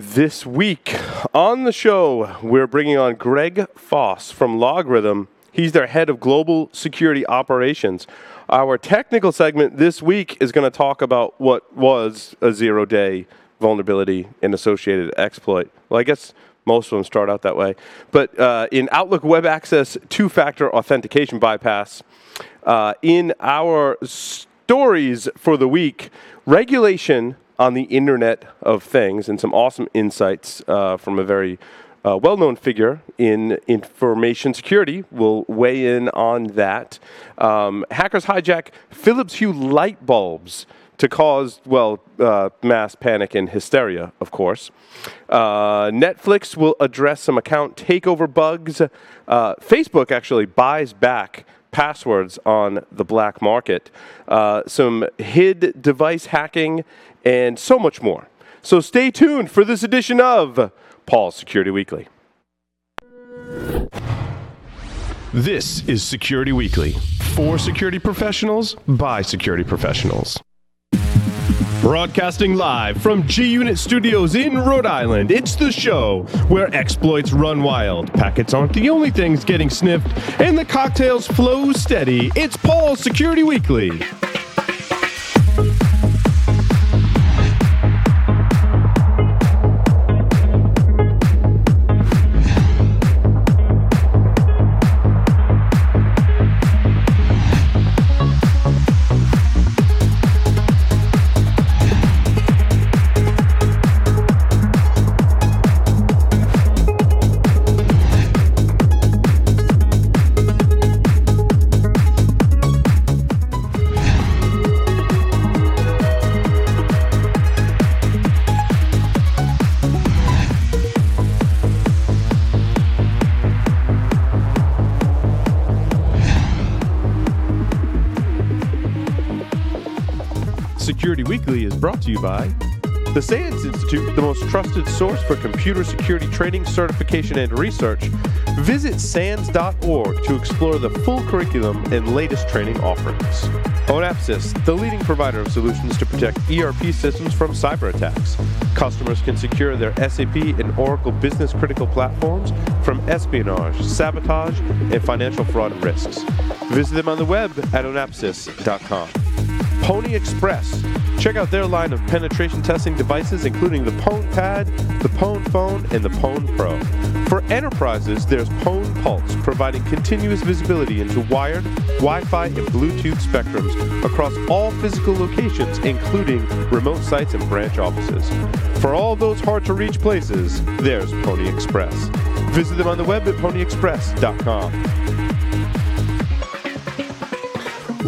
This week on the show, we're bringing on Greg Foss from LogRhythm. He's their head of global security operations. Our technical segment this week is going to talk about what was a zero day vulnerability and associated exploit. Well, I guess most of them start out that way. But uh, in Outlook Web Access two factor authentication bypass, uh, in our stories for the week, regulation on the Internet of Things and some awesome insights uh, from a very uh, well known figure in information security will weigh in on that. Um, hackers hijack Philips Hue light bulbs to cause, well, uh, mass panic and hysteria, of course. Uh, Netflix will address some account takeover bugs. Uh, Facebook actually buys back passwords on the black market, uh, some HID device hacking, and so much more. So stay tuned for this edition of Paul's Security Weekly. This is Security Weekly for security professionals by security professionals. Broadcasting live from G Unit Studios in Rhode Island, it's the show where exploits run wild, packets aren't the only things getting sniffed, and the cocktails flow steady. It's Paul's Security Weekly. To you by the SANS Institute, the most trusted source for computer security training, certification, and research. Visit SANS.org to explore the full curriculum and latest training offerings. Onapsis, the leading provider of solutions to protect ERP systems from cyber attacks. Customers can secure their SAP and Oracle business critical platforms from espionage, sabotage, and financial fraud risks. Visit them on the web at onapsis.com. Pwnie Express. Check out their line of penetration testing devices, including the Pwn Pad, the Pwn Phone, and the Pwn Pro. For enterprises, there's Pwn Pulse, providing continuous visibility into wired, Wi Fi, and Bluetooth spectrums across all physical locations, including remote sites and branch offices. For all those hard to reach places, there's Pwnie Express. Visit them on the web at pwnieexpress.com.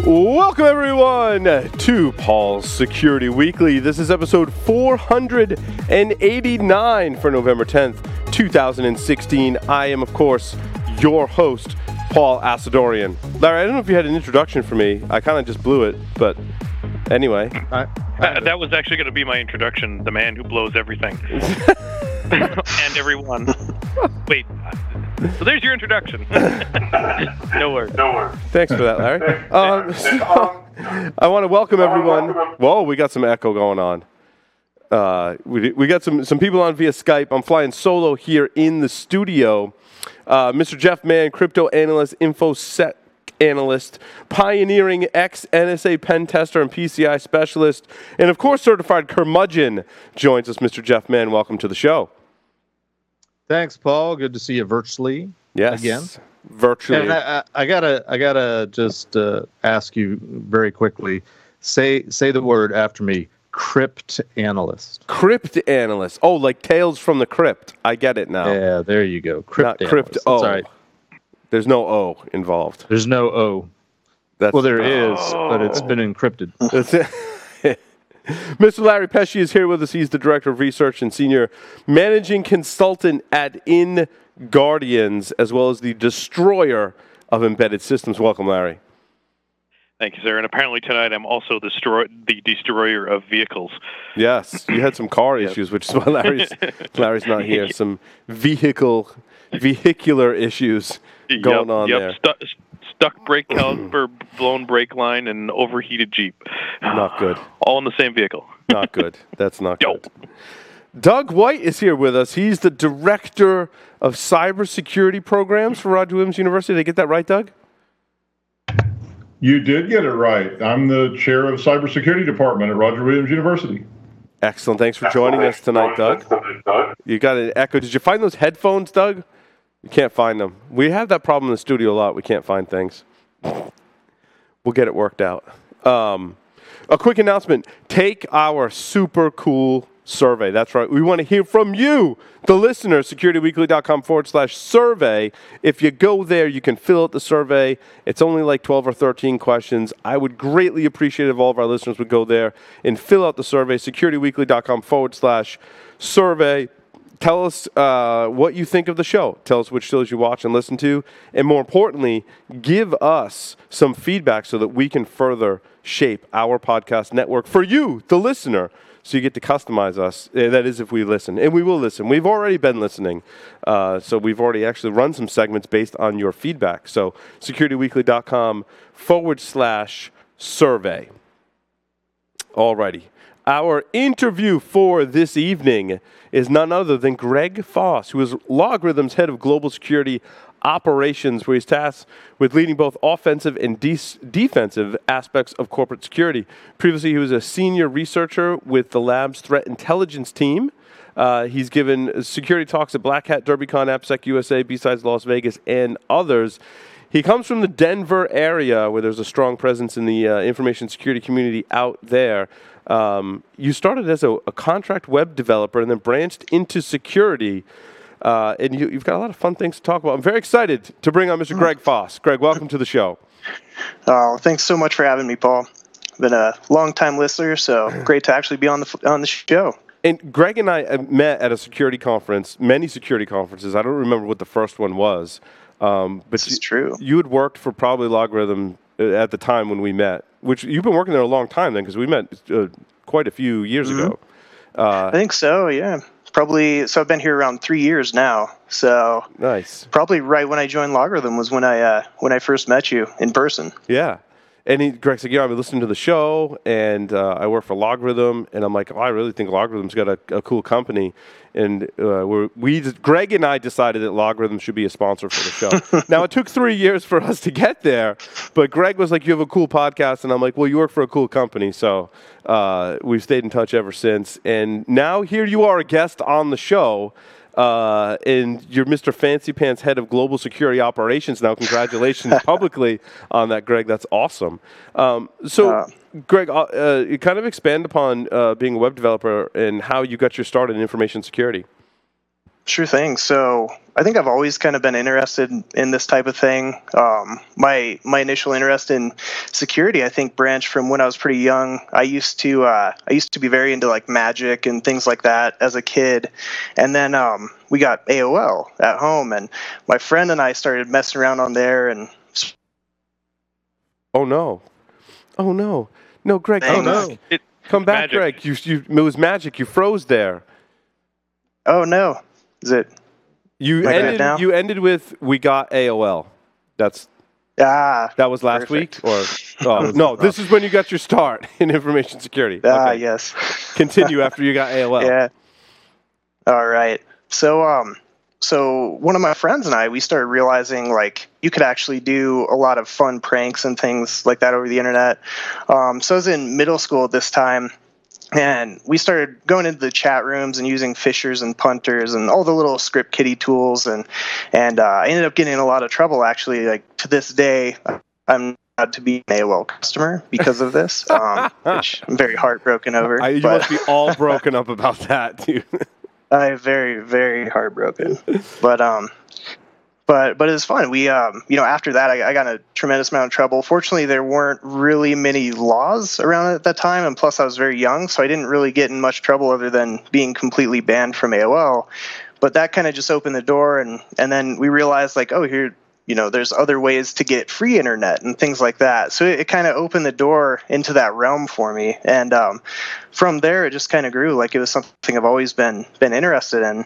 Welcome, everyone, to Paul's Security Weekly. This is episode 489 for November 10th, 2016. I am, of course, your host, Paul Asadoorian. Larry, I don't know if you had an introduction for me. I kind of just blew it, but anyway. I, I that, that was actually going to be my introduction the man who blows everything. and everyone. Wait. So there's your introduction. no worries. No worries. Thanks for that, Larry. Um, so, I want to welcome everyone. Whoa, we got some echo going on. Uh, we, we got some, some people on via Skype. I'm flying solo here in the studio. Uh, Mr. Jeff Mann, crypto analyst, InfoSec analyst, pioneering ex NSA pen tester and PCI specialist, and of course, certified curmudgeon joins us, Mr. Jeff Mann. Welcome to the show. Thanks, Paul. Good to see you virtually. Yes. Again. Virtually. And I, I, I gotta, I gotta just uh, ask you very quickly. Say, say the word after me. Crypt analyst. Crypt analyst. Oh, like Tales from the Crypt. I get it now. Yeah, there you go. Crypt Not crypt analyst. O. That's. There's no O involved. There's no O. That's Well, there is, but it's been encrypted. Mr. Larry Pesce is here with us. He's the director of research and senior managing consultant at In Guardians, as well as the destroyer of embedded systems. Welcome, Larry. Thank you, sir. And apparently tonight I'm also the, destroy- the destroyer of vehicles. Yes, you had some car issues, which is why Larry's Larry's not here. Some vehicle vehicular issues going yep, on yep. there. Stuck, stuck brake caliper, blown brake line, and overheated Jeep. Not good. All in the same vehicle. Not good. That's not Yo. good. Doug White is here with us. He's the director of cybersecurity programs for Roger Williams University. Did I get that right, Doug? You did get it right. I'm the chair of cybersecurity department at Roger Williams University. Excellent. Thanks for joining us tonight, Doug. You got an echo. Did you find those headphones, Doug? You can't find them. We have that problem in the studio a lot. We can't find things. We'll get it worked out. Um, a quick announcement take our super cool survey. That's right. We want to hear from you, the listener, securityweekly.com forward slash survey. If you go there, you can fill out the survey. It's only like 12 or 13 questions. I would greatly appreciate if all of our listeners would go there and fill out the survey, securityweekly.com forward slash survey. Tell us uh, what you think of the show. Tell us which shows you watch and listen to. And more importantly, give us some feedback so that we can further shape our podcast network for you, the listener so you get to customize us. Uh, that is, if we listen, and we will listen. We've already been listening, uh, so we've already actually run some segments based on your feedback. So securityweekly.com forward slash survey. Alrighty. Our interview for this evening is none other than Greg Foss, who is LogRhythm's head of global security operations, where he's tasked with leading both offensive and de- defensive aspects of corporate security. Previously, he was a senior researcher with the lab's threat intelligence team. Uh, he's given security talks at Black Hat, DerbyCon, AppSec USA, BSides Las Vegas, and others. He comes from the Denver area where there's a strong presence in the uh, information security community out there. Um, you started as a, a, contract web developer and then branched into security. Uh, and you, have got a lot of fun things to talk about. I'm very excited to bring on Mr. Greg Foss. Greg, welcome to the show. Oh, thanks so much for having me, Paul. Been a long time listener, so great to actually be on the on the show. And Greg and I met at a security conference, many security conferences. I don't remember what the first one was. Um, but this is you, true. You had worked for probably LogRhythm uh, at the time when we met, which you've been working there a long time then, because we met uh, quite a few years mm-hmm. ago. Uh, I think so. Yeah, probably. So I've been here around three years now. So nice. Probably right when I joined LogRhythm was when I uh, when I first met you in person. Yeah. And he, Greg's like, yeah, I've been listening to the show, and uh, I work for LogRhythm, and I'm like, oh, I really think LogRhythm's got a, a cool company, and uh, we're, we, Greg and I decided that LogRhythm should be a sponsor for the show. now it took three years for us to get there, but Greg was like, you have a cool podcast, and I'm like, well, you work for a cool company, so uh, we've stayed in touch ever since, and now here you are, a guest on the show. Uh, and you're Mr. Fancy Pants, head of global security operations now. Congratulations publicly on that, Greg. That's awesome. Um, so, uh, Greg, uh, uh, you kind of expand upon uh, being a web developer and how you got your start in information security. Sure thing. So I think I've always kind of been interested in this type of thing. Um, my my initial interest in security, I think, branched from when I was pretty young. I used to uh, I used to be very into like magic and things like that as a kid, and then um, we got AOL at home, and my friend and I started messing around on there. And oh no, oh no, no, Greg, oh no, it, come back, magic. Greg. You, you it was magic. You froze there. Oh no. Is it? You ended. You ended with we got AOL. That's ah. That was last perfect. week, or oh, no? This is when you got your start in information security. Ah, okay. yes. Continue after you got AOL. Yeah. All right. So um, so one of my friends and I, we started realizing like you could actually do a lot of fun pranks and things like that over the internet. Um, so I was in middle school at this time, and we started going into the chat rooms and using fishers and punters and all the little script kiddie tools. And and uh, I ended up getting in a lot of trouble actually like to this day I'm not to be an AOL customer because of this um, which I'm very heartbroken over I, you but, must be all broken up about that dude. I'm very very heartbroken. But um but but it was fun. We um you know after that I, I, got in a tremendous amount of trouble. Fortunately, there weren't really many laws around at that time, and plus I was very young, so I didn't really get in much trouble other than being completely banned from AOL. But that kind of just opened the door, and and then we realized like oh here you know there's other ways to get free internet and things like that. So it, it kind of opened the door into that realm for me, and um, from there it just kind of grew. Like it was something I've always been been interested in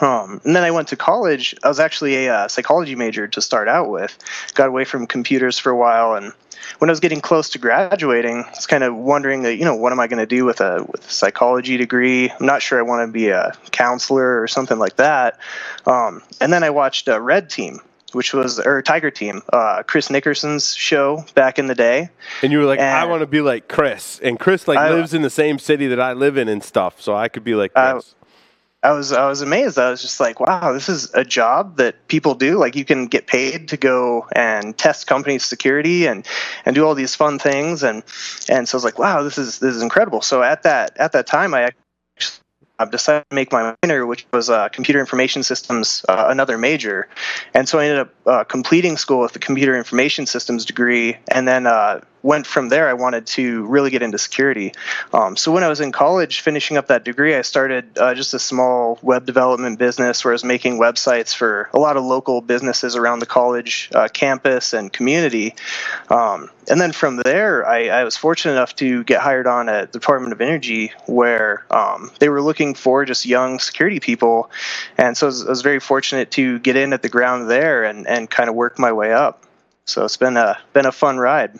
Um, and then I went to college. I was actually a uh, psychology major to start out with. Got away from computers for a while, and when I was getting close to graduating, I was kind of wondering that you know what am I going to do with a with a psychology degree? I'm not sure I want to be a counselor or something like that. Um, and then I watched uh, Red Team, which was or Tiger Team, uh, Chris Nickerson's show back in the day. And you were like, I want to be like Chris, and Chris like I- lives in the same city that I live in and stuff, so I could be like Chris. I was I was amazed. I was just like, wow, this is a job that people do. Like you can get paid to go and test company security and and do all these fun things and and so I was like, wow, this is this is incredible. So at that at that time, I I decided to make my minor, which was uh, computer information systems, uh, another major, and so I ended up uh, completing school with the computer information systems degree, and then uh, went from there. I wanted to really get into security. Um, so when I was in college, finishing up that degree, I started uh, just a small web development business where I was making websites for a lot of local businesses around the college uh, campus and community. Um, and then from there, I, I was fortunate enough to get hired on at the Department of Energy, where um, they were looking for just young security people. And so I was, I was very fortunate to get in at the ground there and, and kind of work my way up. So it's been a been a fun ride.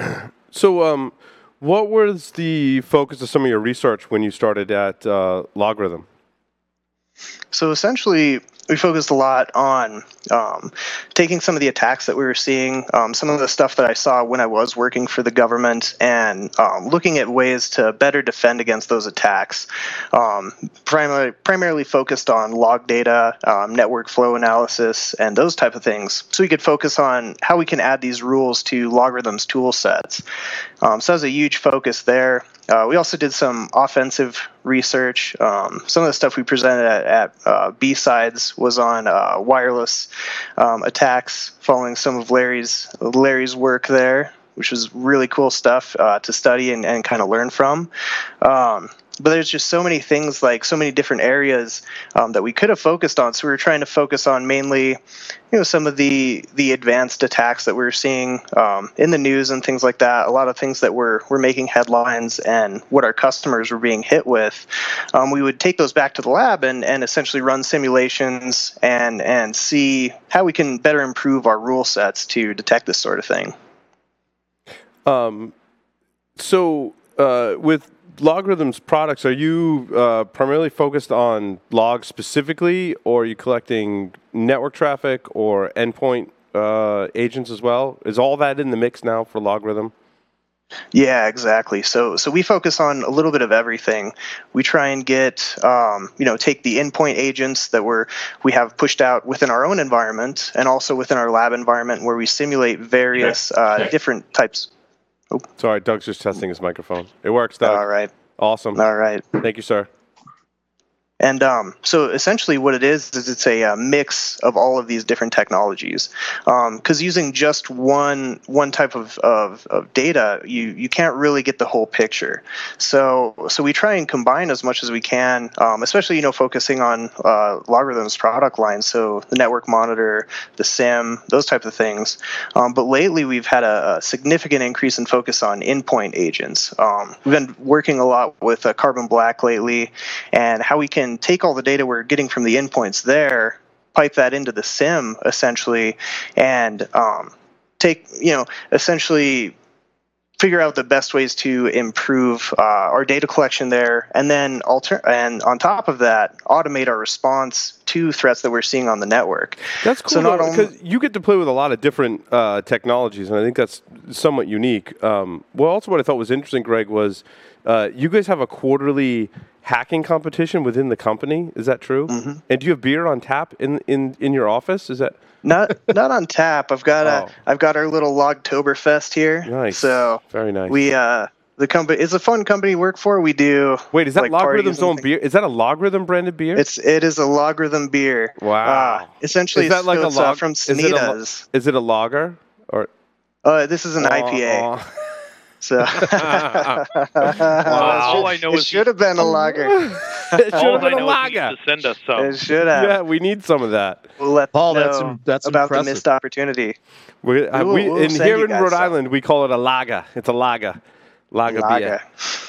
So, um, what was the focus of some of your research when you started at uh, LogRhythm? So essentially, we focused a lot on um, taking some of the attacks that we were seeing, um, some of the stuff that I saw when I was working for the government, and um, looking at ways to better defend against those attacks. Um, primarily, primarily focused on log data, um, network flow analysis, and those type of things. So we could focus on how we can add these rules to LogRhythm's tool sets. Um, so that was a huge focus there. Uh, we also did some offensive research. Um, some of the stuff we presented at, at uh, BSides was on uh, wireless um, attacks, following some of Larry's Larry's work there, which was really cool stuff uh, to study and, and kind of learn from. Um, but there's just so many things, like so many different areas um, that we could have focused on. So we were trying to focus on mainly, you know, some of the the advanced attacks that we were seeing um, in the news and things like that. A lot of things that were were making headlines and what our customers were being hit with. Um, we would take those back to the lab and, and essentially run simulations and and see how we can better improve our rule sets to detect this sort of thing. Um, so, uh, with LogRhythm's products, are you uh, primarily focused on logs specifically, or are you collecting network traffic or endpoint uh, agents as well? Is all that in the mix now for LogRhythm? Yeah, exactly. So so we focus on a little bit of everything. We try and get um, you know take the endpoint agents that we're we have pushed out within our own environment and also within our lab environment where we simulate various uh, different types. Sorry, Doug's just testing his microphone. It works, Doug. All right, Awesome. all right. Thank you, sir. And um, so essentially, what it is is it's a, uh mix of all of these different technologies. Because using just one one type of, of, of data, you you can't really get the whole picture. So so we try and combine as much as we can, um, especially you know focusing on uh, LogRhythm's product lines. So the network monitor, the SIEM, those type of things. Um, but lately, we've had a, a significant increase in focus on endpoint agents. Um, we've been working a lot with uh, Carbon Black lately, and how we can take all the data we're getting from the endpoints there, pipe that into the SIEM essentially, and um, take you know essentially figure out the best ways to improve uh, our data collection there, and then alter and on top of that, automate our response to threats that we're seeing on the network. That's cool So not because you get to play with a lot of different uh, technologies, and I think that's somewhat unique. Um, well, also what I thought was interesting, Greg, was uh, you guys have a quarterly hacking competition within the company. Is that true? Mm-hmm. And do you have beer on tap in in, in your office? Is that Not not on tap. I've got Oh. a I've got our little Logtoberfest here. nice? So very nice. we uh the company it's a fun company to work for. We do Wait, is that like, LogRhythm's own beer? Is that a LogRhythm branded beer? It's it is a LogRhythm beer. Wow. Uh, essentially, is that like a uh, log? from is, it a, Sanitas. is it a lager or Uh, this is an IPA. Aw, So All I know it is should have been a lager. it should All have I been a know is he lager. to send us some. It should have. Yeah, we need some of that. We'll let Paul, them that's know im- that's about impressive. the missed opportunity. We, uh, We'll- we, we'll in here in Rhode some. Island, we call it a lager. It's a lager, lager, beer.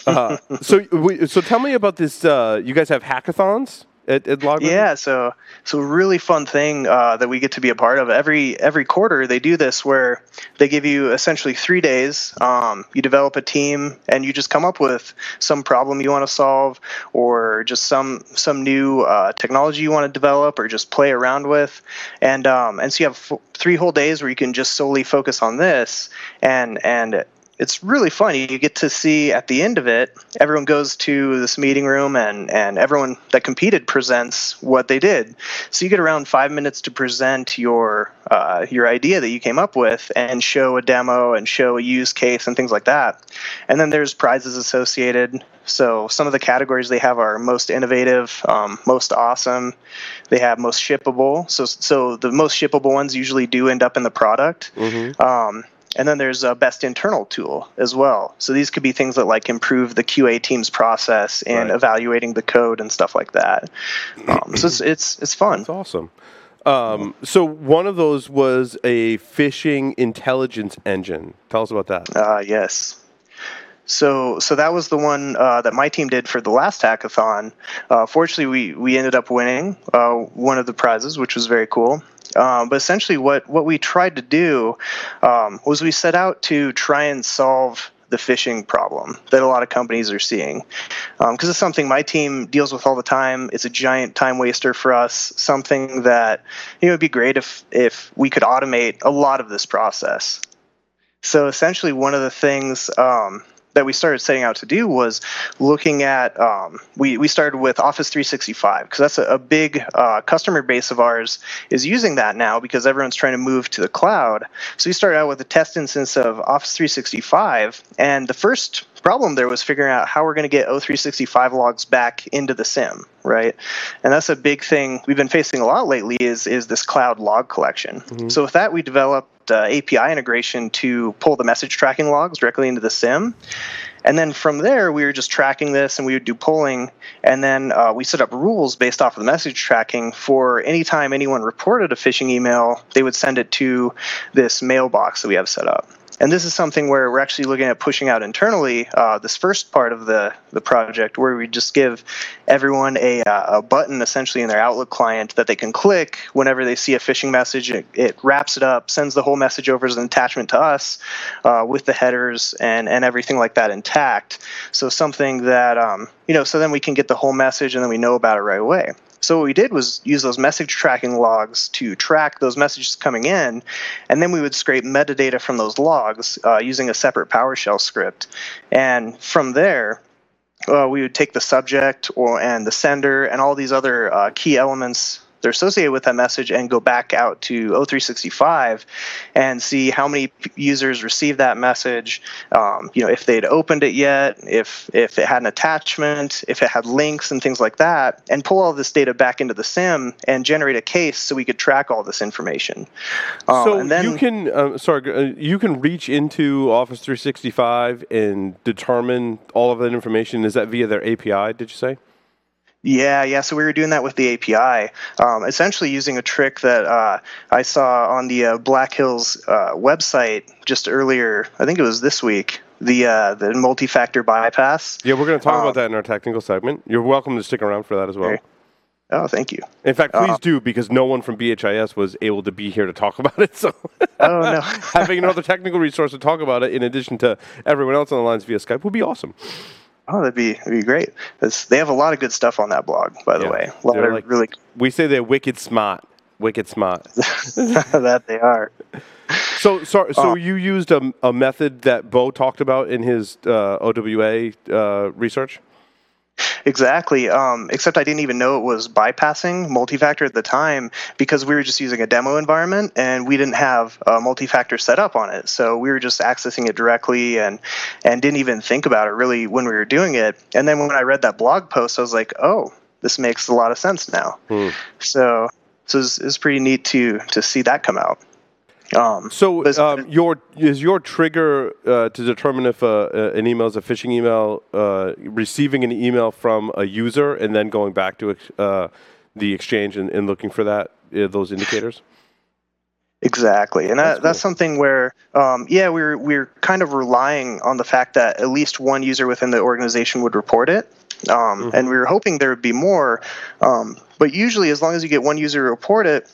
Uh, so, we, so tell me about this. Uh, you guys have hackathons at, at Log? Yeah, so so really fun thing uh, that we get to be a part of. Every every quarter they do this where they give you essentially three days. Um, you develop a team and you just come up with some problem you want to solve, or just some some new uh, technology you want to develop, or just play around with, and um, and so you have f- three whole days where you can just solely focus on this, and and it's really funny. You get to see at the end of it, everyone goes to this meeting room and, and everyone that competed presents what they did. So you get around five minutes to present your uh, your idea that you came up with and show a demo and show a use case and things like that. And then there's prizes associated. So some of the categories they have are most innovative, um, most awesome. They have most shippable. So so the most shippable ones usually do end up in the product. Mm-hmm. Um, and then there's a best internal tool as well. So these could be things that like improve the QA team's process in Right. evaluating the code and stuff like that. Um, so it's it's it's fun. That's awesome. Um, so one of those was a phishing intelligence engine. Tell us about that. Uh, yes. So, so that was the one uh, that my team did for the last hackathon. Uh, fortunately, we we ended up winning uh, one of the prizes, which was very cool. Um, but essentially, what what we tried to do um, was we set out to try and solve the phishing problem that a lot of companies are seeing, because it's something my team deals with all the time. It's a giant time waster for us. Something that you know would be great if if we could automate a lot of this process. So essentially, one of the things um, that we started setting out to do was looking at. Um, we we started with Office 365 because that's a, a big uh, customer base of ours is using that now because everyone's trying to move to the cloud. So we started out with a test instance of Office 365, and the first problem there was figuring out how we're going to get O365 logs back into the SIEM, right? And that's a big thing we've been facing a lot lately is is this cloud log collection. So with that, we developed uh, API integration to pull the message tracking logs directly into the SIEM. And then from there, we were just tracking this and we would do polling. And then uh, we set up rules based off of the message tracking for anytime anyone reported a phishing email, they would send it to this mailbox that we have set up. And this is something where we're actually looking at pushing out internally uh, this first part of the, the project where we just give everyone a, uh, a button essentially in their Outlook client that they can click whenever they see a phishing message. It, it wraps it up, sends the whole message over as an attachment to us uh, with the headers and, and everything like that intact. So something that, um, you know, so then we can get the whole message and then we know about it right away. So what we did was use those message tracking logs to track those messages coming in, and then we would scrape metadata from those logs uh, using a separate PowerShell script. And from there, uh, we would take the subject or and the sender and all these other uh, key elements that are associated with that message and go back out to O365 and see how many users received that message. Um, you know, if they'd opened it yet, if if it had an attachment, if it had links and things like that, and pull all this data back into the SIEM and generate a case so we could track all this information. Um, so and then, you can, uh, sorry, uh, you can reach into Office 365 and determine all of that information. Is that via their API? Did you say? Yeah, yeah. So we were doing that with the API, um, essentially using a trick that uh, I saw on the uh, Black Hills uh, website just earlier. I think it was this week. The uh, the multi-factor bypass. Yeah, we're going to talk Um, about that in our technical segment. You're welcome to stick around for that as well. Okay. Oh, thank you. In fact, please Uh, do because no one from BHIS was able to be here to talk about it. So Oh no. having another technical resource to talk about it in addition to everyone else on the lines via Skype would be awesome. Oh, that'd be that'd be great. They have a lot of good stuff on that blog, by the Yeah. way. A lot They're of like- really We say they're wicked smart. Wicked smart. that they are. So, so, so Oh. you used a, a method that Beau talked about in his uh, OWA uh, research? Exactly. Um, except I didn't even know it was bypassing multi-factor at the time because we were just using a demo environment and we didn't have multi-factor set up on it. So we were just accessing it directly and and didn't even think about it really when we were doing it. And then when I read that blog post, I was like, oh, this makes a lot of sense now. Hmm. So so it's, it's pretty neat to to see that come out. Um, So, um, your is your trigger uh, to determine if uh, uh, an email is a phishing email, uh, receiving an email from a user and then going back to uh, the exchange and, and looking for that uh, those indicators? Exactly, and That's that, that's cool. something where, um, yeah, we're we're kind of relying on the fact that at least one user within the organization would report it. um, Mhm. and we were hoping there would be more. Um, but usually, as long as you get one user to report it,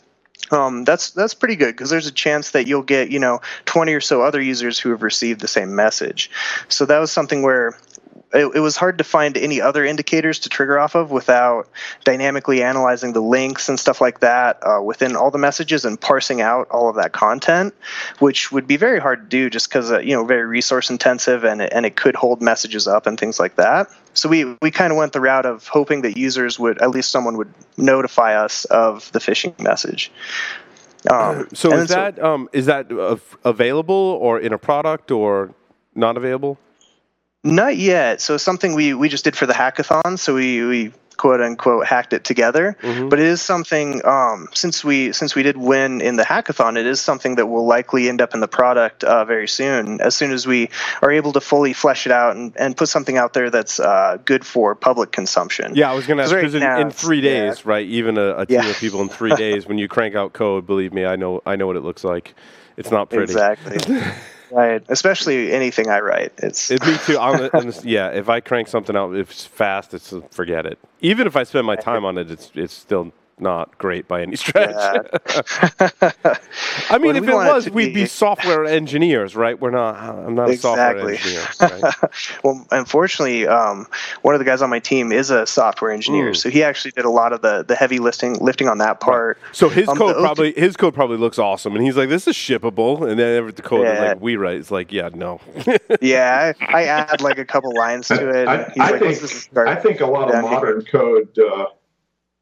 um, that's that's pretty good because there's a chance that you'll get you know 20 or so other users who have received the same message. So that was something where it, it was hard to find any other indicators to trigger off of without dynamically analyzing the links and stuff like that uh, within all the messages and parsing out all of that content, which would be very hard to do just because uh, you know very resource intensive and it, and it could hold messages up and things like that. So we we kind of went the route of hoping that users would at least someone would notify us of the phishing message. Um, So is that um, is that av- available or in a product or not available? Not yet. So something we we just did for the hackathon. So we we quote unquote hacked it together. Mhm. But it is something um, since we since we did win in the hackathon, it is something that will likely end up in the product uh, very soon. As soon as we are able to fully flesh it out and, and put something out there that's uh, good for public consumption. Yeah, I was going to ask right because in, now in three yeah. days, right? Even a, a team Yeah. of people in three days, when you crank out code, believe me, I know I know what it looks like. It's not pretty. Exactly. right. Especially anything I write. It's It, me too. I'm, I'm yeah, if I crank something out, if it's fast, it's forget it. Even if I spend my time on it, it's it's still not great by any stretch. I mean, Well, if we it want it was, we'd be be- software engineers, right? We're not. I'm not a software engineer. Right? well, unfortunately, um, one of the guys on my team is a software engineer, Mm. so he actually did a lot of the the heavy lifting lifting on that part. So his Um, code the- probably his code probably looks awesome, and he's like, "This is shippable." And then every the code that, Yeah. like we write, it's like, "Yeah, no." yeah, I, I add like a couple lines to it. I, he's I like, think "This is. I think a lot of Yeah, I think- modern code. Uh,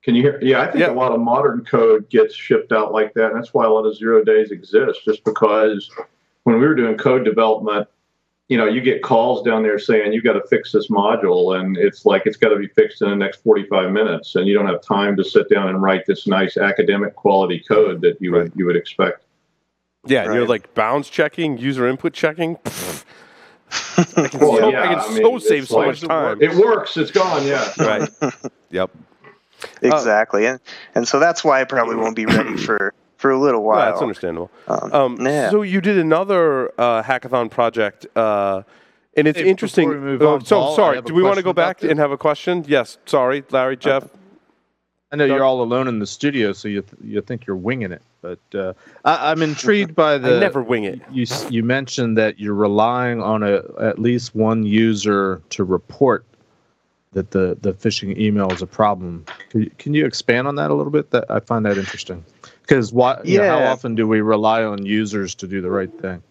can you hear? Yeah, I think Yeah. a lot of modern code gets shipped out like that, and that's why a lot of zero days exist. Just because when we were doing code development, you know, you get calls down there saying you got to fix this module, and it's like it's got to be fixed in the next forty-five minutes, and you don't have time to sit down and write this nice academic quality code that you would you would expect. Yeah, and you're like bounds checking, user input checking. I can, Well, so, yeah, I can I mean, so save so like- much time. It works. It's gone. Yeah. right. Yep. Exactly, and and so that's why I probably won't be ready for for a little Well, while. that's understandable. Um, Um, yeah. So you did another uh, hackathon project, uh, and it's Hey, interesting. we move oh, on, so Paul, sorry. Do we want to go back and have a question? Yes. Sorry, Larry, Jeff. I know you're all alone in the studio, so you th- you think you're winging it, but uh, I, I'm intrigued by the. I never wing it. You you mentioned that you're relying on a at least one user to report that the the phishing email is a problem. Can you, expand on that a little bit? That I find that interesting because why? you know, how often do we rely on users to do the right thing?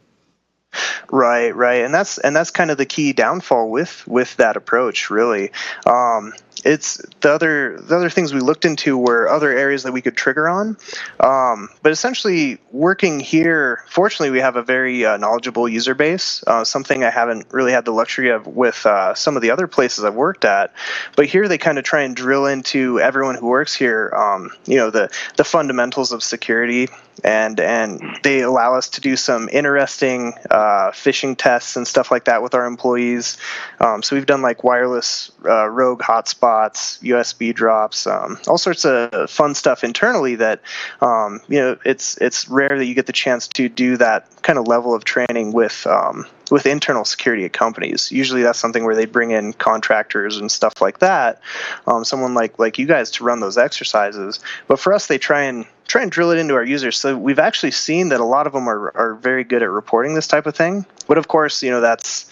Right, right, and that's and that's kind of the key downfall with with that approach. Really, um, it's the other the other things we looked into were other areas that we could trigger on, um, but essentially working here. Fortunately, we have a very uh, knowledgeable user base. Uh, something I haven't really had the luxury of with uh, some of the other places I've worked at. But here they kind of try and drill into everyone who works here. Um, you know the the fundamentals of security and and they allow us to do some interesting uh, phishing tests and stuff like that with our employees. Um, so we've done like wireless uh, rogue hotspots, USB drops, um, all sorts of fun stuff internally. That um, you know, it's it's rare that you get the chance to do that kind of level of training with. Um, with internal security at companies, usually that's something where they bring in contractors and stuff like that. Um, someone like like you guys to run those exercises. But for us, they try and try and drill it into our users. So we've actually seen that a lot of them are, are very good at reporting this type of thing. But of course, you know, that's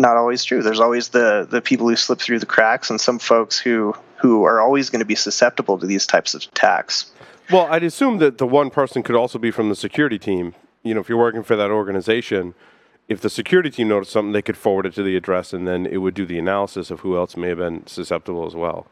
not always true. There's always the the people who slip through the cracks and some folks who who are always going to be susceptible to these types of attacks. Well, I'd assume that the one person could also be from the security team. You know, if you're working for that organization, if the security team noticed something, they could forward it to the address, and then it would do the analysis of who else may have been susceptible as well.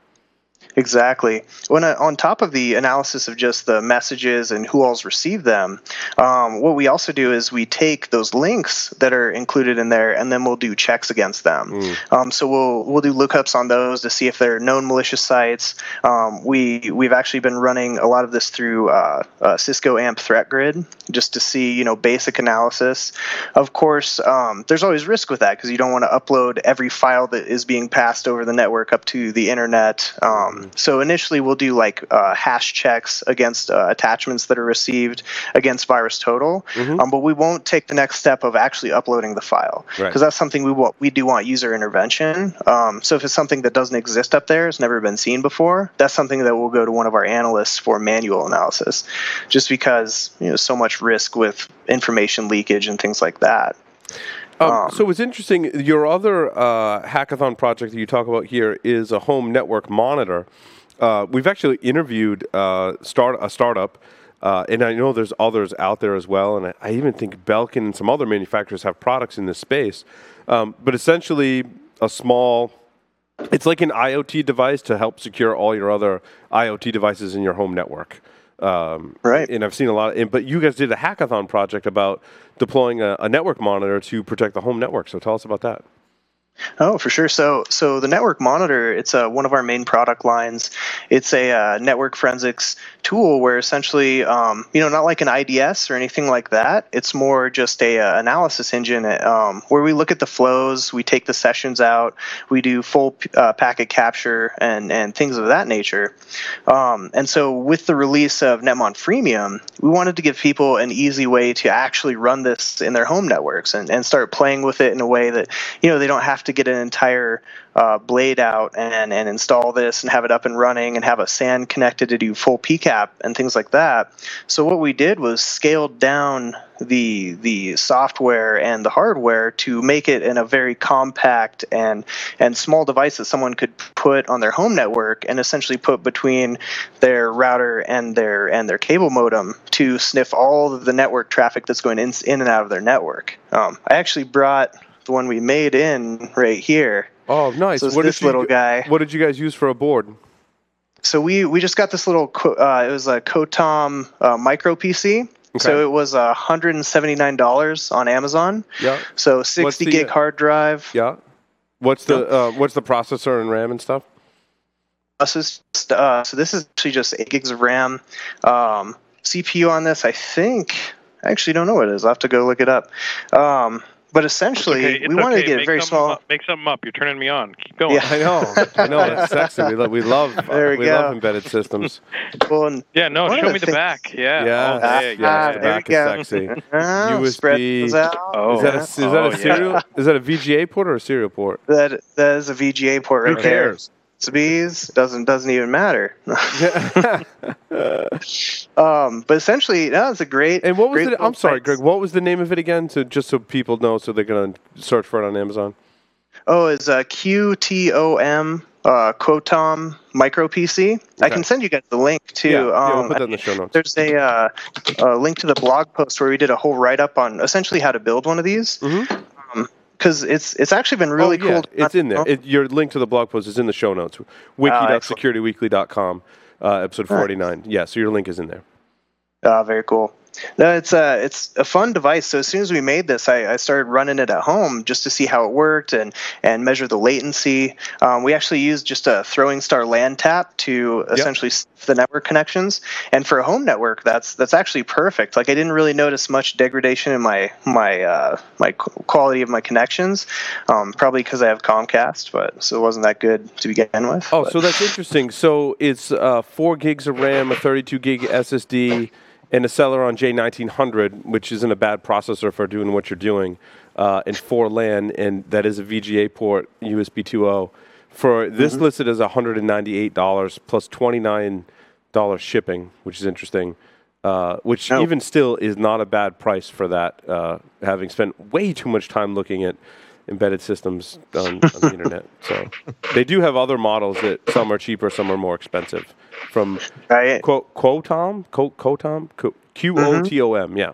Exactly. When uh, on top of the analysis of just the messages and who all's received them, um, what we also do is we take those links that are included in there, and then we'll do checks against them. Um, so we'll we'll do lookups on those to see if they're known malicious sites. Um, we we've actually been running a lot of this through uh, uh, Cisco AMP Threat Grid just to see you know basic analysis. Of course, um, there's always risk with that because you don't want to upload every file that is being passed over the network up to the internet. Um, so initially, we'll do like uh, hash checks against uh, attachments that are received against VirusTotal, Mhm. um, but we won't take the next step of actually uploading the file Right. because that's something we want. We do want user intervention. Um, so if it's something that doesn't exist up there, it's never been seen before, that's something that will go to one of our analysts for manual analysis, just because you know so much risk with information leakage and things like that. Um, Um, so it's interesting. Your other uh, hackathon project that you talk about here is a home network monitor. Uh, we've actually interviewed uh, start a startup, uh, and I know there's others out there as well. And I, I even think Belkin and some other manufacturers have products in this space. Um, but essentially, a small it's like an IoT device to help secure all your other IoT devices in your home network. Um, Right. And I've seen a lot. Of, but you guys did a hackathon project about deploying a, a network monitor to protect the home network. So tell us about that. Oh, for sure. So, so the network monitor, it's uh, one of our main product lines. It's a uh, network forensics tool where essentially, um, you know, not like an IDS or anything like that. It's more just a uh, analysis engine um, where we look at the flows, we take the sessions out, we do full uh, packet capture and and things of that nature. Um, and so, with the release of Netmon Freemium, we wanted to give people an easy way to actually run this in their home networks and, and start playing with it in a way that you know they don't have to get an entire uh, blade out and, and install this and have it up and running and have a SAN connected to do full PCAP and things like that. So what we did was scaled down the the software and the hardware to make it in a very compact and and small device that someone could put on their home network and essentially put between their router and their and their cable modem to sniff all of the network traffic that's going in, in and out of their network. Um, I actually brought the one we made in right here. Oh, nice. So What this did you- little guy. What did you guys use for a board? So we we just got this little uh, it was a Qotom uh, micro PC. So it was uh, hundred and seventy nine dollars on Amazon. Yeah. So sixty the, gig hard drive. Yeah. What's the uh, what's the processor and RAM and stuff? Just, uh, so this is actually just eight gigs of RAM. Um, CPU on this, I think. I actually don't know what it is. I'll have to go look it up. Um, but essentially, Okay, it's we wanted to get make it very something small. Up. Make something up. You're turning me on. Keep going. Yeah. I know. I know. That's sexy. We, lo- we love. There we we go. love embedded systems. Cool and, Yeah, no, show the me the back. Yeah. Yeah. Oh, Ah, yeah, yes, yeah. the there back we go. is sexy. uh, USB. spread those out. Oh. Is that a, is that Oh, a yeah. Is that a VGA port or a serial port? That that is a VGA port right Who there. USBs doesn't doesn't even matter. Um, but essentially, no, it's a great. and what was the? I'm sorry. Greg. What was the name of it again? So just so people know, so they're gonna search for it on Amazon. Oh, it's a QTOM uh, Qotom micro PC. I can send you guys the link too. yeah, yeah, we'll Um, put that in the show notes. there's a, uh, a link to the blog post where we did a whole write up on essentially how to build one of these. Mhm. Because it's it's actually been really oh, yeah, cool. It's in there. It, your link to the blog post is in the show notes. Wiki.securityweekly.com, uh, episode 49. Yeah, so your link is in there. Uh, very cool. No, it's a it's a fun device. So as soon as we made this, I, I started running it at home just to see how it worked and and measure the latency. Um, we actually used just a throwing star LAN tap to essentially sniff the network connections. And for a home network, that's that's actually perfect. Like I didn't really notice much degradation in my my uh, my quality of my connections, um, probably because I have Comcast, but so it wasn't that good to begin with. Oh, but- so that's interesting. So it's uh, four gigs of RAM, a 32 gig SSD, and a Celeron J1900, which isn't a bad processor for doing what you're doing, uh, and four LAN, and that is a VGA port, USB 2.0. For this Mm-hmm. listed as $198 plus $29 shipping, which is interesting. Uh, which No. even still is not a bad price for that. Uh, having spent way too much time looking at embedded systems on, on the internet, so they do have other models that some are cheaper, some are more expensive. From right, Quo- Qotom, Quo- Qotom, Qu- mm-hmm. Q O T O M. Yeah,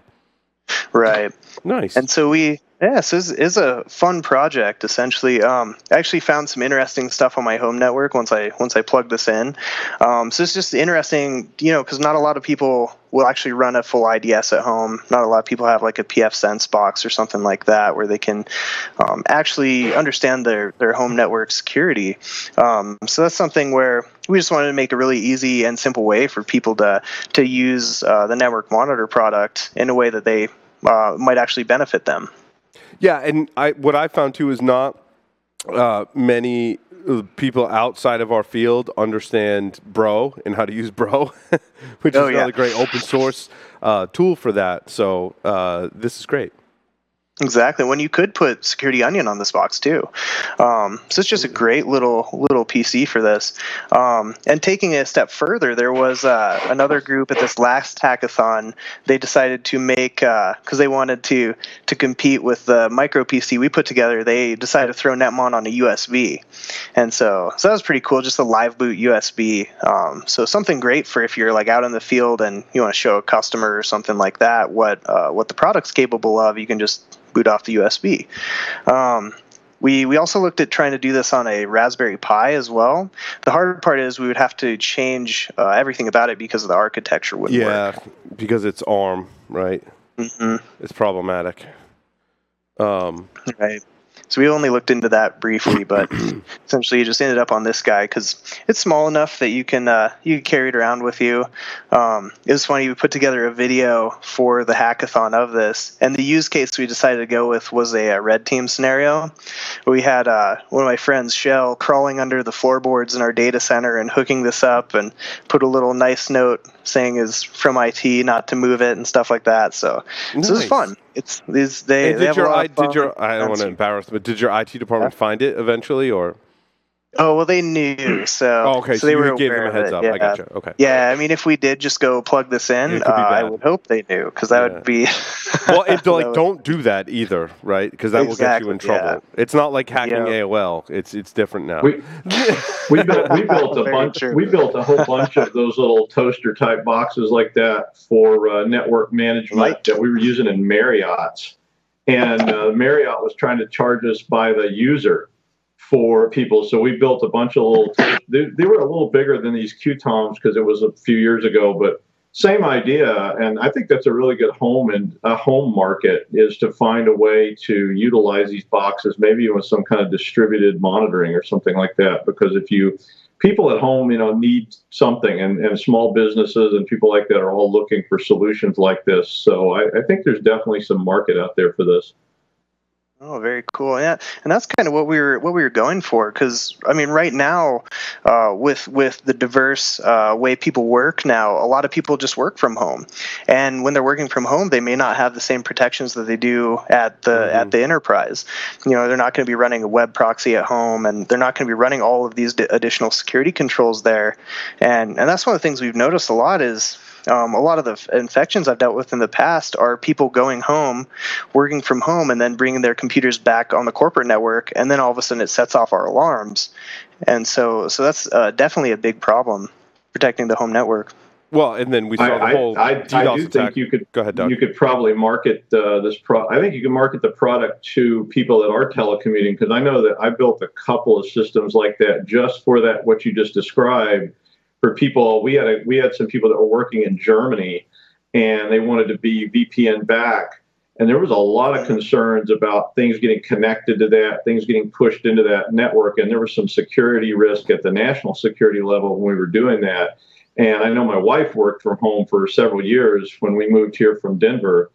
right. nice. And so we, yeah, so it's a fun project essentially. Um, I actually found some interesting stuff on my home network once I once I plugged this in. Um, so it's just interesting, you know, because not a lot of people will actually run a full IDS at home. Not a lot of people have like a pfSense box or something like that where they can um, actually understand their their home network security. Um, so that's something where we just wanted to make a really easy and simple way for people to to use uh, the network monitor product in a way that they uh, might actually benefit them. Yeah, and I what I found too is not uh, many uh, people outside of our field understand Bro and how to use Bro, which Oh, is yeah. another great open source uh, tool for that. So uh, this is great. Exactly. When you could put Security Onion on this box too, um, so it's just a great little little PC for this. Um, and taking it a step further, there was uh, another group at this last hackathon. They decided to make because they wanted to to compete with the micro PC we put together. They decided to throw Netmon on a USB, and so so that was pretty cool. Just a live boot USB. Um, so something great for if you're like out in the field and you want to show a customer or something like that what uh, what the product's capable of. You can just boot off the USB. Um, we, we also looked at trying to do this on a Raspberry Pi as well. The hard part is we would have to change uh, everything about it because of the architecture wouldn't Yeah, work. because it's ARM, right? hmm It's problematic. Um, Right. So we only looked into that briefly, but essentially you just ended up on this guy because it's small enough that you can uh, you can carry it around with you. Um, it was funny. We put together a video for the hackathon of this, and the use case we decided to go with was a, uh red team scenario. We had uh, one of my friends, Shell, crawling under the floorboards in our data center and hooking this up, and put a little nice note saying is from IT, not to move it, and stuff like that. So, so it was fun. It's these they, they did your I, did your I don't want to embarrass, but did your IT department find it eventually, or Oh well, they knew. So oh, okay, so, they you were gave them aware a of heads it, up. Yeah. I gotcha. Okay. Yeah, I mean, if we did just go plug this in, It could be uh, I would hope they knew because that Yeah. would be. Well, and that like, don't do that either, right? Because that will get you in trouble. yeah. It's not like hacking Yeah. AOL. It's it's different now. We we built we built a bunch true. we built a whole bunch of those little toaster type boxes like that for uh, network management Right. that we were using in Marriott's, and uh, Marriott was trying to charge us by the user for people. So we built a bunch of little. They, they were a little bigger than these Qotoms because it was a few years ago, but same idea. And I think that's a really good home and a home market is to find a way to utilize these boxes, maybe with some kind of distributed monitoring or something like that. Because if you people at home, you know, need something, and, and small businesses and people like that are all looking for solutions like this. So I, I think there's definitely some market out there for this. Oh, very cool. Yeah, and that's kind of what we were what we were going for. Because I mean, right now, uh, with with the diverse uh, way people work now, a lot of people just work from home, and when they're working from home, they may not have the same protections that they do at the Mhm. at the enterprise. You know, they're not going to be running a web proxy at home, and they're not going to be running all of these d- additional security controls there. And and that's one of the things we've noticed a lot is. Um, a lot of the f- infections I've dealt with in the past are people going home, working from home, and then bringing their computers back on the corporate network, and then all of a sudden it sets off our alarms, and so so that's uh, definitely a big problem protecting the home network. well, and then we saw I, the whole I, I DDoS do attack. think you could Go ahead, Doug. you could probably market uh, this pro. I think you can market the product to people that are telecommuting because I know that I built a couple of systems like that just for that what you just described for people. We had a, we had some people that were working in Germany and they wanted to be VPN back. And there was a lot of concerns about things getting connected to that, things getting pushed into that network. And there was some security risk at the national security level when we were doing that. And I know my wife worked from home for several years when we moved here from Denver.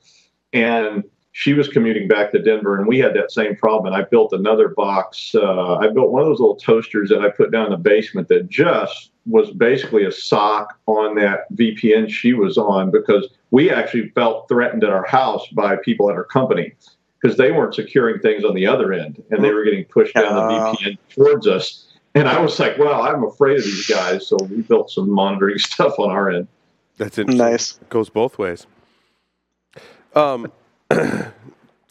And she was commuting back to Denver, and we had that same problem. And I built another box. Uh, I built one of those little toasters that I put down in the basement that just was basically a sock on that VPN she was on because we actually felt threatened at our house by people at our company because they weren't securing things on the other end and they were getting pushed down the Oh. VPN towards us. And I was like, well, I'm afraid of these guys. So we built some monitoring stuff on our end. That's interesting. Nice. It goes both ways. Um,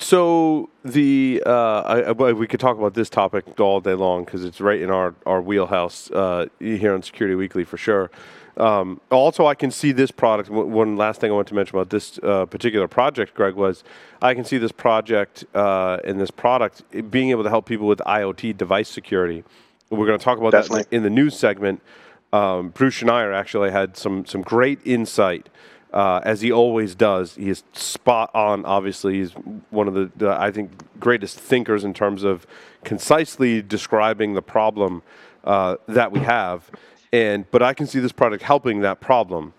so the uh, I, I, we could talk about this topic all day long because it's right in our our wheelhouse uh, here on Security Weekly for sure. Um, also, I can see this product. One last thing I want to mention about this uh, particular project, Greg, was I can see this project uh, and this product being able to help people with IoT device security. We're going to talk about that in the, in the news segment. Um, Bruce Schneier actually had some some great insight, uh, as he always does. He is spot on. Obviously, he's one of the, the I think greatest thinkers in terms of concisely describing the problem uh, that we have. And but I can see this product helping that problem.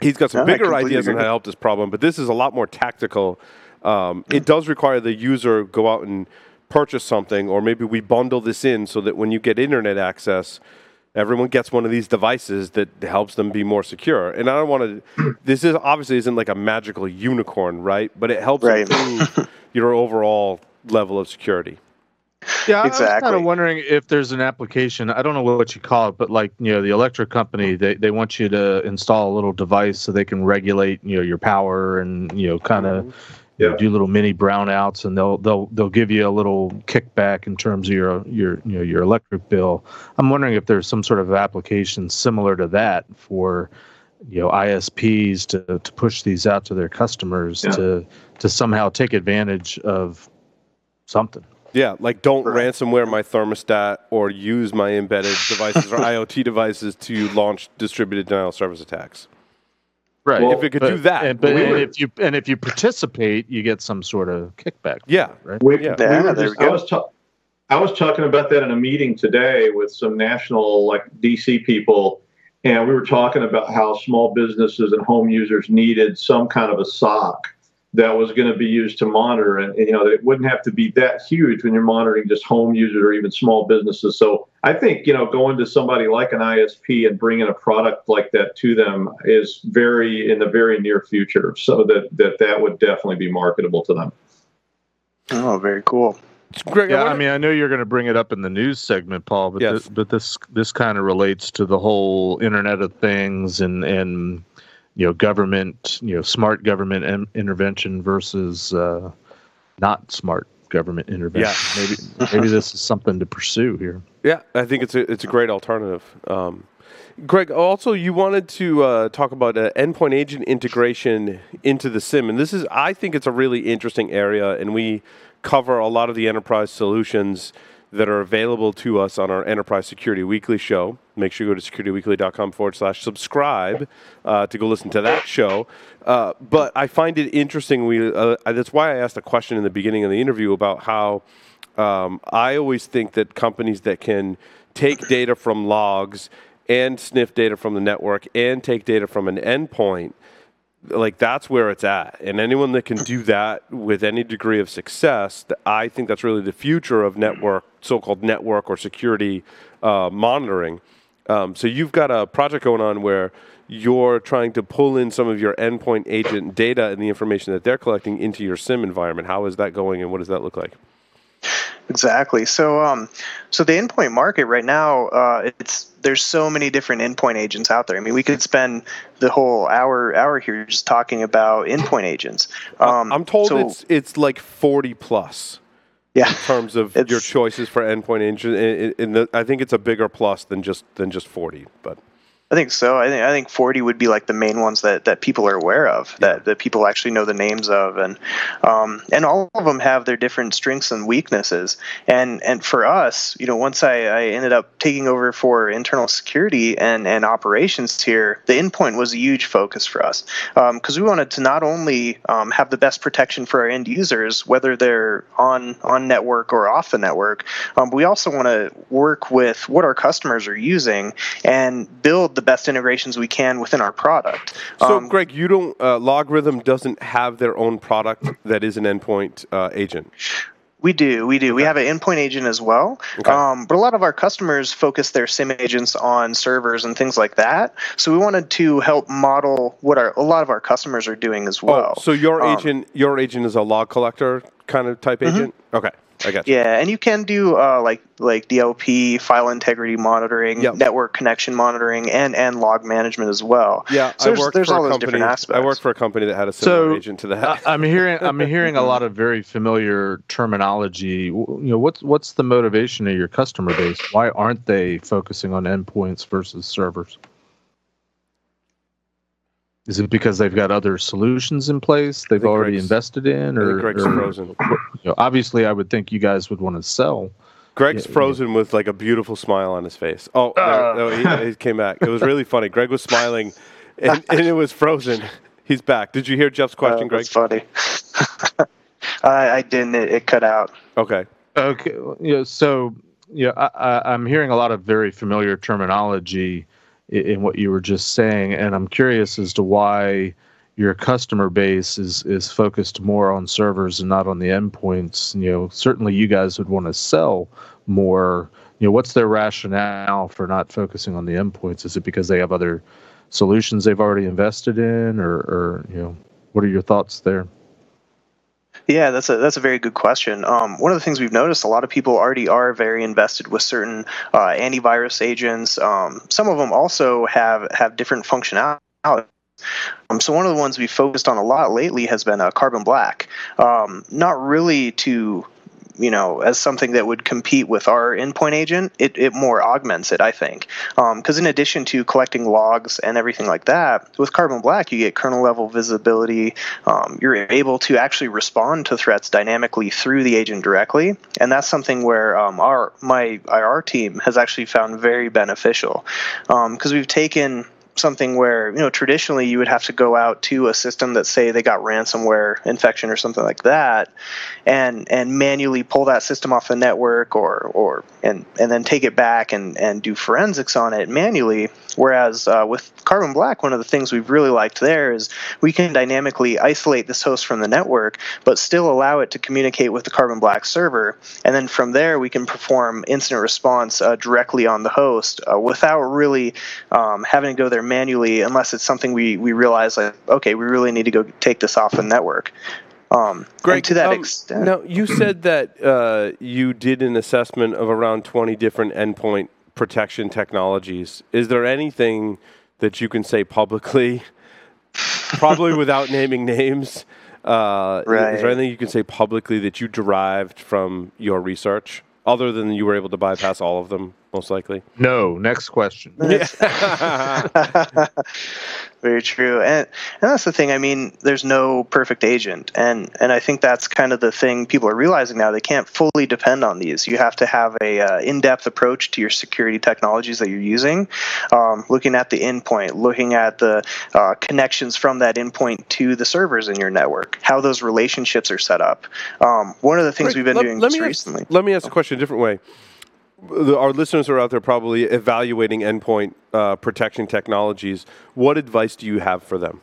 He's got some No, bigger ideas on how to help this problem, but this is a lot more tactical. Um, it does require the user go out and purchase something, or maybe we bundle this in so that when you get internet access, everyone gets one of these devices that helps them be more secure. And I don't want to. This is obviously isn't like a magical unicorn, right? But it helps Right. improve your overall level of security. Yeah, I was kind of wondering if there's an application. I don't know what you call it, but like you know, the electric company, they, they want you to install a little device so they can regulate you know your power and you know kind of mm-hmm. Yeah. do little mini brownouts, and they'll they'll they'll give you a little kickback in terms of your your you know your electric bill. I'm wondering if there's some sort of application similar to that for you know ISPs to to push these out to their customers Yeah. to to somehow take advantage of something. Yeah, like don't Right. ransomware my thermostat or use my embedded devices or IoT devices to launch distributed denial of service attacks. Right. Well, if it could but, do that, and, but we and would- if you and if you participate, you get some sort of kickback. Yeah. Right. We, Yeah. we Yeah, there just, we I go. was ta- I was talking about that in a meeting today with some national like DC people, and we were talking about how small businesses and home users needed some kind of a SOC that was going to be used to monitor, and, and, you know it wouldn't have to be that huge when you're monitoring just home users or even small businesses. So I think you know going to somebody like an ISP and bringing a product like that to them is very in the very near future. So that that that would definitely be marketable to them. Oh, very cool. Greg, Yeah, I wanna- mean, I know you're going to bring it up in the news segment, Paul, but Yes. this, but this this kind of relates to the whole Internet of Things and and you know government, you know, smart government in, intervention versus uh, not smart government intervention. Maybe maybe this is something to pursue here. Yeah, I think it's a it's a great alternative. Um, Greg, also you wanted to uh, talk about uh, endpoint agent integration into the SIEM, and this is I think it's a really interesting area, and we cover a lot of the enterprise solutions that are available to us on our Enterprise Security Weekly show. Make sure you go to securityweekly.com forward slash subscribe uh, to go listen to that show. Uh, but I find it interesting. We uh, that's why I asked a question in the beginning of the interview about how um, I always think that companies that can take data from logs and sniff data from the network and take data from an endpoint, like that's where it's at. And anyone that can do that with any degree of success, I think that's really the future of network, so-called network or security uh, monitoring. Um, so you've got a project going on where you're trying to pull in some of your endpoint agent data and the information that they're collecting into your SIEM environment. How is that going, and what does that look like? Exactly. So, um, so the endpoint market right now, uh, it's there's so many different endpoint agents out there. I mean, we could spend the whole hour hour here just talking about endpoint agents. Um, I'm told so- it's it's like 40 plus yeah. in terms of your choices for endpoint engine. In, in the, I think it's a bigger plus than just than just 40. But I think so. I think I think 40 would be like the main ones that, that people are aware of, that, that people actually know the names of, and um, and all of them have their different strengths and weaknesses. And and for us, you know, once I, I ended up taking over for internal security and, and operations here, the endpoint was a huge focus for us because we wanted to not only um, have the best protection for our end users, whether they're on on network or off the network, um, but we also want to work with what our customers are using and build the best integrations we can within our product. so, Um, Greg, you don't uh, LogRhythm doesn't have their own product that is an endpoint uh, agent. We do, we do. We have an endpoint agent as well, Okay. um, but a lot of our customers focus their SIEM agents on servers and things like that. So we wanted to help model what our a lot of our customers are doing as well. oh, so your Um, agent your agent is a log collector kind of type agent. Okay, I got you. Yeah, and you can do uh, like like DLP, file integrity monitoring, Yep. network connection monitoring, and and log management as well. Yeah, So I there's- worked there's for all a those company. different I worked for a company that had a similar So, agent to that. I, I'm hearing I'm hearing a lot of very familiar terminology. You know, what's what's the motivation of your customer base? Why aren't they focusing on endpoints versus servers? Is it because they've got other solutions in place they've already Greg's- invested in, or, Greg's or- frozen. you know, obviously, I would think you guys would want to sell. Greg's Yeah, frozen with like a beautiful smile on his face. Oh, Uh. no, he, he came back. It was really funny. Greg was smiling, and, and it was frozen. He's back. Did you hear Jeff's question, Uh, Greg? That's funny. I, I didn't. It, it cut out. Okay. Okay, you know, so yeah, I, I, I'm hearing a lot of very familiar terminology in, what you were just saying, and I'm curious as to why your customer base is is focused more on servers and not on the endpoints. You know, certainly you guys would want to sell more. You know, what's their rationale for not focusing on the endpoints? Is it because they have other solutions they've already invested in, or, or you know, what are your thoughts there? Yeah, that's a that's a very good question. Um, one of the things we've noticed, a lot of people already are very invested with certain uh, antivirus agents. Um, some of them also have have different functionality. Um, so one of the ones we focused on a lot lately has been uh, Carbon Black. Um, not really to you know, as something that would compete with our endpoint agent, it, it more augments it, I think. Because um, in addition to collecting logs and everything like that, with Carbon Black, you get kernel level visibility. Um, you're able to actually respond to threats dynamically through the agent directly, and that's something where um, our my IR team has actually found very beneficial because um, we've taken something where you know traditionally you would have to go out to a system that say they got ransomware infection or something like that and and manually pull that system off the network or or and and then take it back and and do forensics on it manually. Whereas uh, with carbon black one of the things we've really liked there is we can dynamically isolate this host from the network but still allow it to communicate with the carbon black server. And then from there we can perform incident response uh, directly on the host uh, without really um, having to go there manually unless it's something we we realize like okay we really need to go take this off the network. Um, Greg, to that um, extent now you said that uh, you did an assessment of around 20 different endpoint protection technologies. Is there anything that you can say publicly probably without naming names uh, right. is there anything you can say publicly that you derived from your research other than you were able to bypass all of them most likely. No. Next question. Very true, and and that's the thing. I mean, there's no perfect agent, and and I think that's kind of the thing people are realizing now. They can't fully depend on these. You have to have a uh, in-depth approach to your security technologies that you're using, um, looking at the endpoint, looking at the uh, connections from that endpoint to the servers in your network, how those relationships are set up. Um, one of the things we've been let, doing let just me recently. Ask, let me ask a question a different way the, our listeners are out there probably evaluating endpoint uh, protection technologies. What advice do you have for them?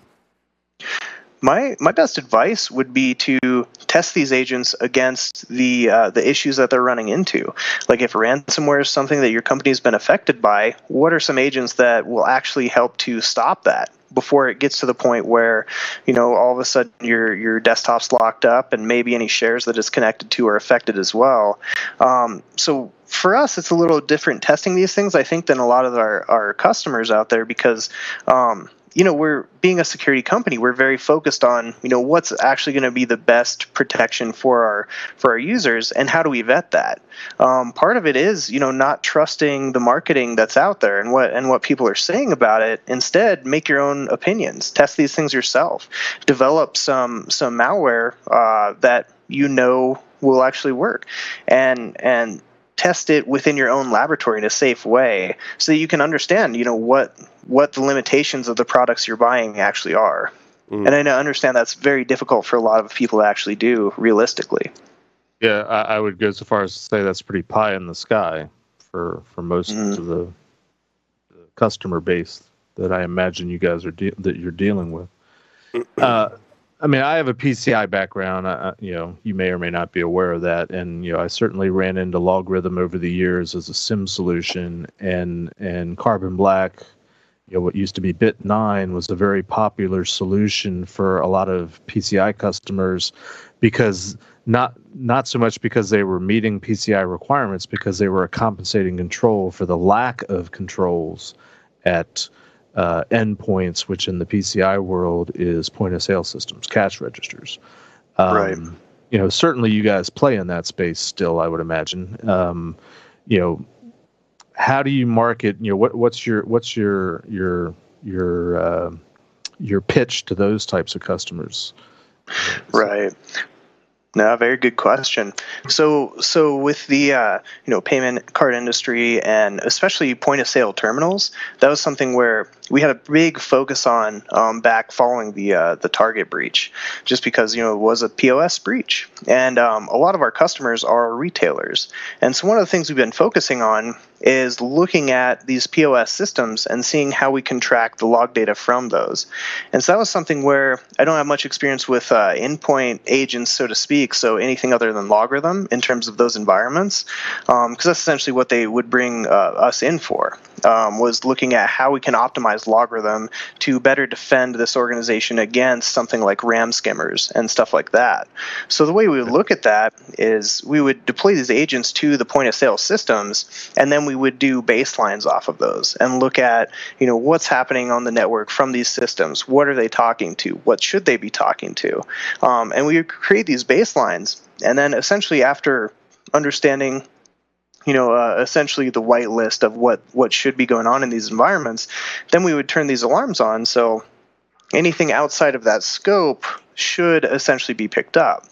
My my best advice would be to test these agents against the uh, the issues that they're running into. Like if ransomware is something that your company's been affected by, what are some agents that will actually help to stop that? Before it gets to the point where you know all of a sudden your your desktop's locked up and maybe any shares that it's connected to are affected as well. Um, so for us it's a little different testing these things i think than a lot of our, our customers out there because um, you know we're being a security company we're very focused on you know what's actually going to be the best protection for our for our users and how do we vet that? Um, part of it is you know not trusting the marketing that's out there and what and what people are saying about it. Instead make your own opinions test these things yourself develop some some malware uh, that you know will actually work. And and test it within your own laboratory in a safe way so that you can understand you know what what the limitations of the products you're buying actually are mm. and i understand that's very difficult for a lot of people to actually do realistically yeah I, I, would go so far as to say that's pretty pie in the sky for for most mm. of the, the, customer base that i imagine you guys are de- that you're dealing with uh, I mean, I have a PCI background. Uh, you know, you may or may not be aware of that, and you know, I certainly ran into LogRhythm over the years as a SIEM solution, and and Carbon Black, you know, what used to be Bit9 was a very popular solution for a lot of PCI customers, because not not so much because they were meeting PCI requirements, because they were a compensating control for the lack of controls at uh, endpoints, which in the PCI world is point of sale systems, cash registers. Um, right. You know, certainly you guys play in that space still. I would imagine. Um, you know, how do you market? You know, what what's your what's your your your uh, your pitch to those types of customers? Right. No, very good question. So, so with the uh, you know payment card industry and especially point of sale terminals, that was something where we had a big focus on um, back following the uh, the Target breach, just because you know it was a POS breach, and um, a lot of our customers are retailers, and so one of the things we've been focusing on is looking at these POS systems and seeing how we can track the log data from those. And so that was something where I don't have much experience with uh, endpoint agents, so to speak, so anything other than LogRhythm in terms of those environments, because um, that's essentially what they would bring uh, us in for. Um, was looking at how we can optimize LogRhythm to better defend this organization against something like RAM skimmers and stuff like that. So the way we would look at that is we would deploy these agents to the point of sale systems, and then we would do baselines off of those and look at you know what's happening on the network from these systems. What are they talking to? What should they be talking to? Um, and we would create these baselines, and then essentially after understanding you know, uh, essentially the whitelist of what what should be going on in these environments, then we would turn these alarms on. So anything outside of that scope should essentially be picked up.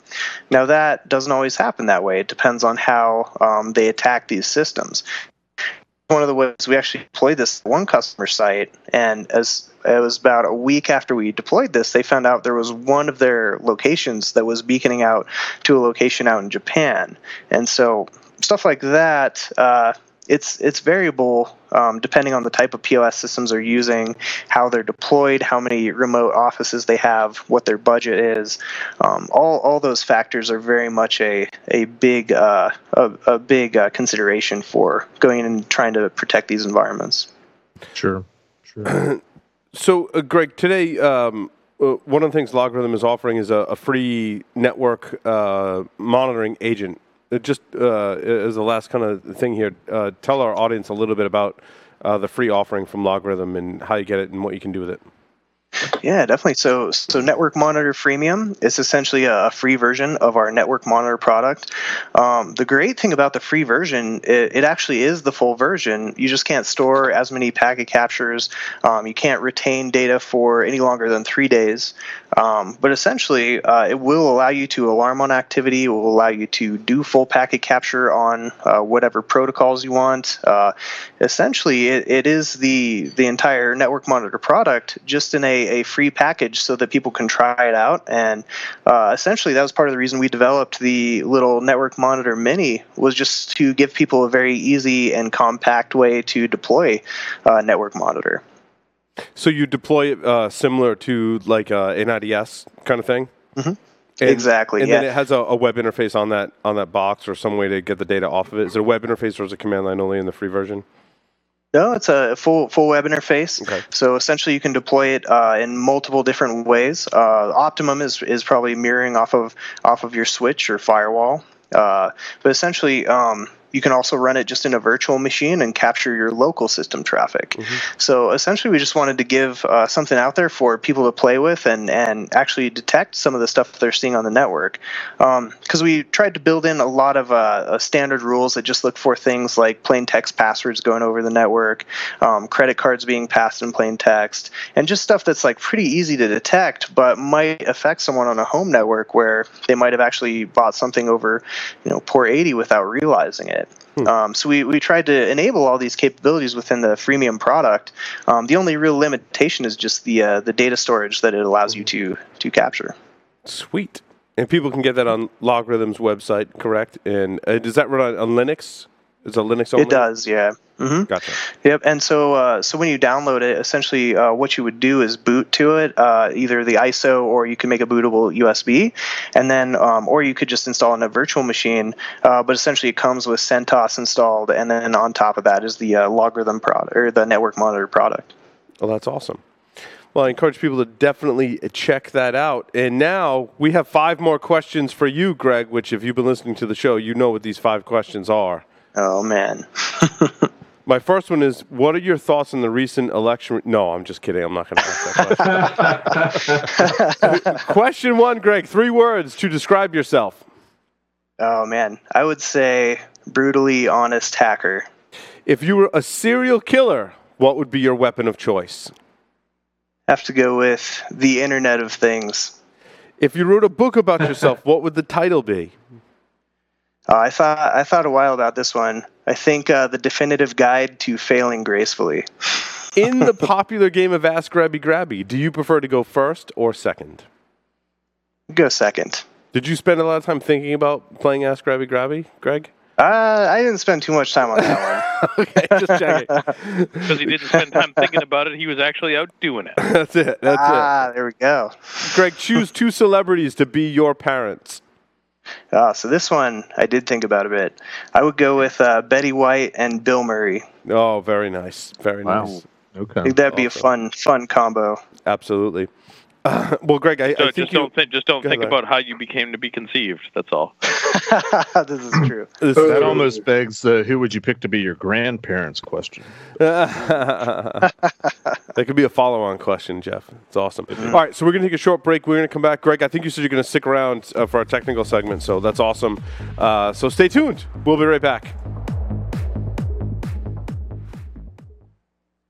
Now that doesn't always happen that way. It depends on how um, they attack these systems. One of the ways we actually deployed this one customer site, and as it was about a week after we deployed this, they found out there was one of their locations that was beaconing out to a location out in Japan, and so stuff like that. Uh, it's it's variable um, depending on the type of POS systems they're using, how they're deployed, how many remote offices they have, what their budget is. Um, all all those factors are very much a a big uh, a, a, big uh, consideration for going and trying to protect these environments. Sure, sure. so, uh, Greg, today. Um, uh, one of the things LogRhythm is offering is a, a free network uh, monitoring agent just uh, as the last kind of thing here, uh, tell our audience a little bit about uh, the free offering from LogRhythm and how you get it and what you can do with it. Yeah, definitely. So, so Network Monitor Freemium is essentially a free version of our Network Monitor product. Um, the great thing about the free version, it, it, actually is the full version. You just can't store as many packet captures. Um, you can't retain data for any longer than three days. Um, but essentially, uh, it will allow you to alarm on activity. It will allow you to do full packet capture on uh, whatever protocols you want. Uh, essentially, it, it is the the entire Network Monitor product, just in a a free package so that people can try it out. And uh, essentially, that was part of the reason we developed the little Network Monitor Mini was just to give people a very easy and compact way to deploy uh, Network Monitor. So you deploy it uh, similar to like uh, an IDS kind of thing. Mm-hmm. And, exactly. And yeah. then it has a, a, web interface on that on that box or some way to get the data off of it. Is it a web interface or is it command line only in the free version? No, it's a full full web interface. Okay. So essentially, you can deploy it uh, in multiple different ways. Uh, Optimum is is probably mirroring off of off of your switch or firewall. Uh, but essentially, um, you can also run it just in a virtual machine and capture your local system traffic. Mm-hmm. So essentially, we just wanted to give uh, something out there for people to play with and, and actually detect some of the stuff they're seeing on the network. Because um, we tried to build in a lot of uh, standard rules that just look for things like plain text passwords going over the network, um, credit cards being passed in plain text, and just stuff that's like pretty easy to detect, but might affect someone on a home network where they might have actually bought something over, you know, port 80 without realizing it it. Um, so we, we tried to enable all these capabilities within the freemium product. Um, the only real limitation is just the uh, the data storage that it allows you to to capture. Sweet. And people can get that on LogRhythm's website, correct? And uh, does that run on, on Linux? Is a Linux only? It does, yeah. Mm-hmm. Gotcha. Yep. And so, uh, so when you download it, essentially, uh, what you would do is boot to it, uh, either the ISO or you can make a bootable USB, and then, um, or you could just install in a virtual machine. Uh, but essentially, it comes with CentOS installed, and then on top of that is the uh, LogRhythm product or the network monitor product. Well, that's awesome. Well, I encourage people to definitely check that out. And now we have five more questions for you, Greg. Which, if you've been listening to the show, you know what these five questions are. Oh man. My first one is What are your thoughts on the recent election? No, I'm just kidding. I'm not going to ask that question. question one, Greg. Three words to describe yourself. Oh, man. I would say brutally honest hacker. If you were a serial killer, what would be your weapon of choice? Have to go with the Internet of Things. If you wrote a book about yourself, what would the title be? Uh, I thought I thought a while about this one. I think uh, the definitive guide to failing gracefully. In the popular game of Ask Grabby Grabby, do you prefer to go first or second? Go second. Did you spend a lot of time thinking about playing Ask Grabby Grabby, Greg? Uh, I didn't spend too much time on that one. okay, just checking. Because he didn't spend time thinking about it, he was actually out doing it. That's it. That's ah, there we go. Greg, choose two celebrities to be your parents. Uh, so this one I did think about a bit. I would go with uh, Betty White and Bill Murray. Oh, very nice. Very Wow. nice. I Okay. think that'd be a fun, fun combo. Absolutely. Uh, well, Greg, I, So I think just you. don't think, just don't think ahead. about how you became to be conceived. That's all. this is true. this- That almost begs the who would you pick to be your grandparents question. that could be a follow-on question, Jeff. It's awesome. All right, so we're gonna take a short break. We're gonna come back. Greg, I think you said you're gonna stick around uh, for our technical segment, so that's awesome. Uh, so stay tuned. We'll be right back.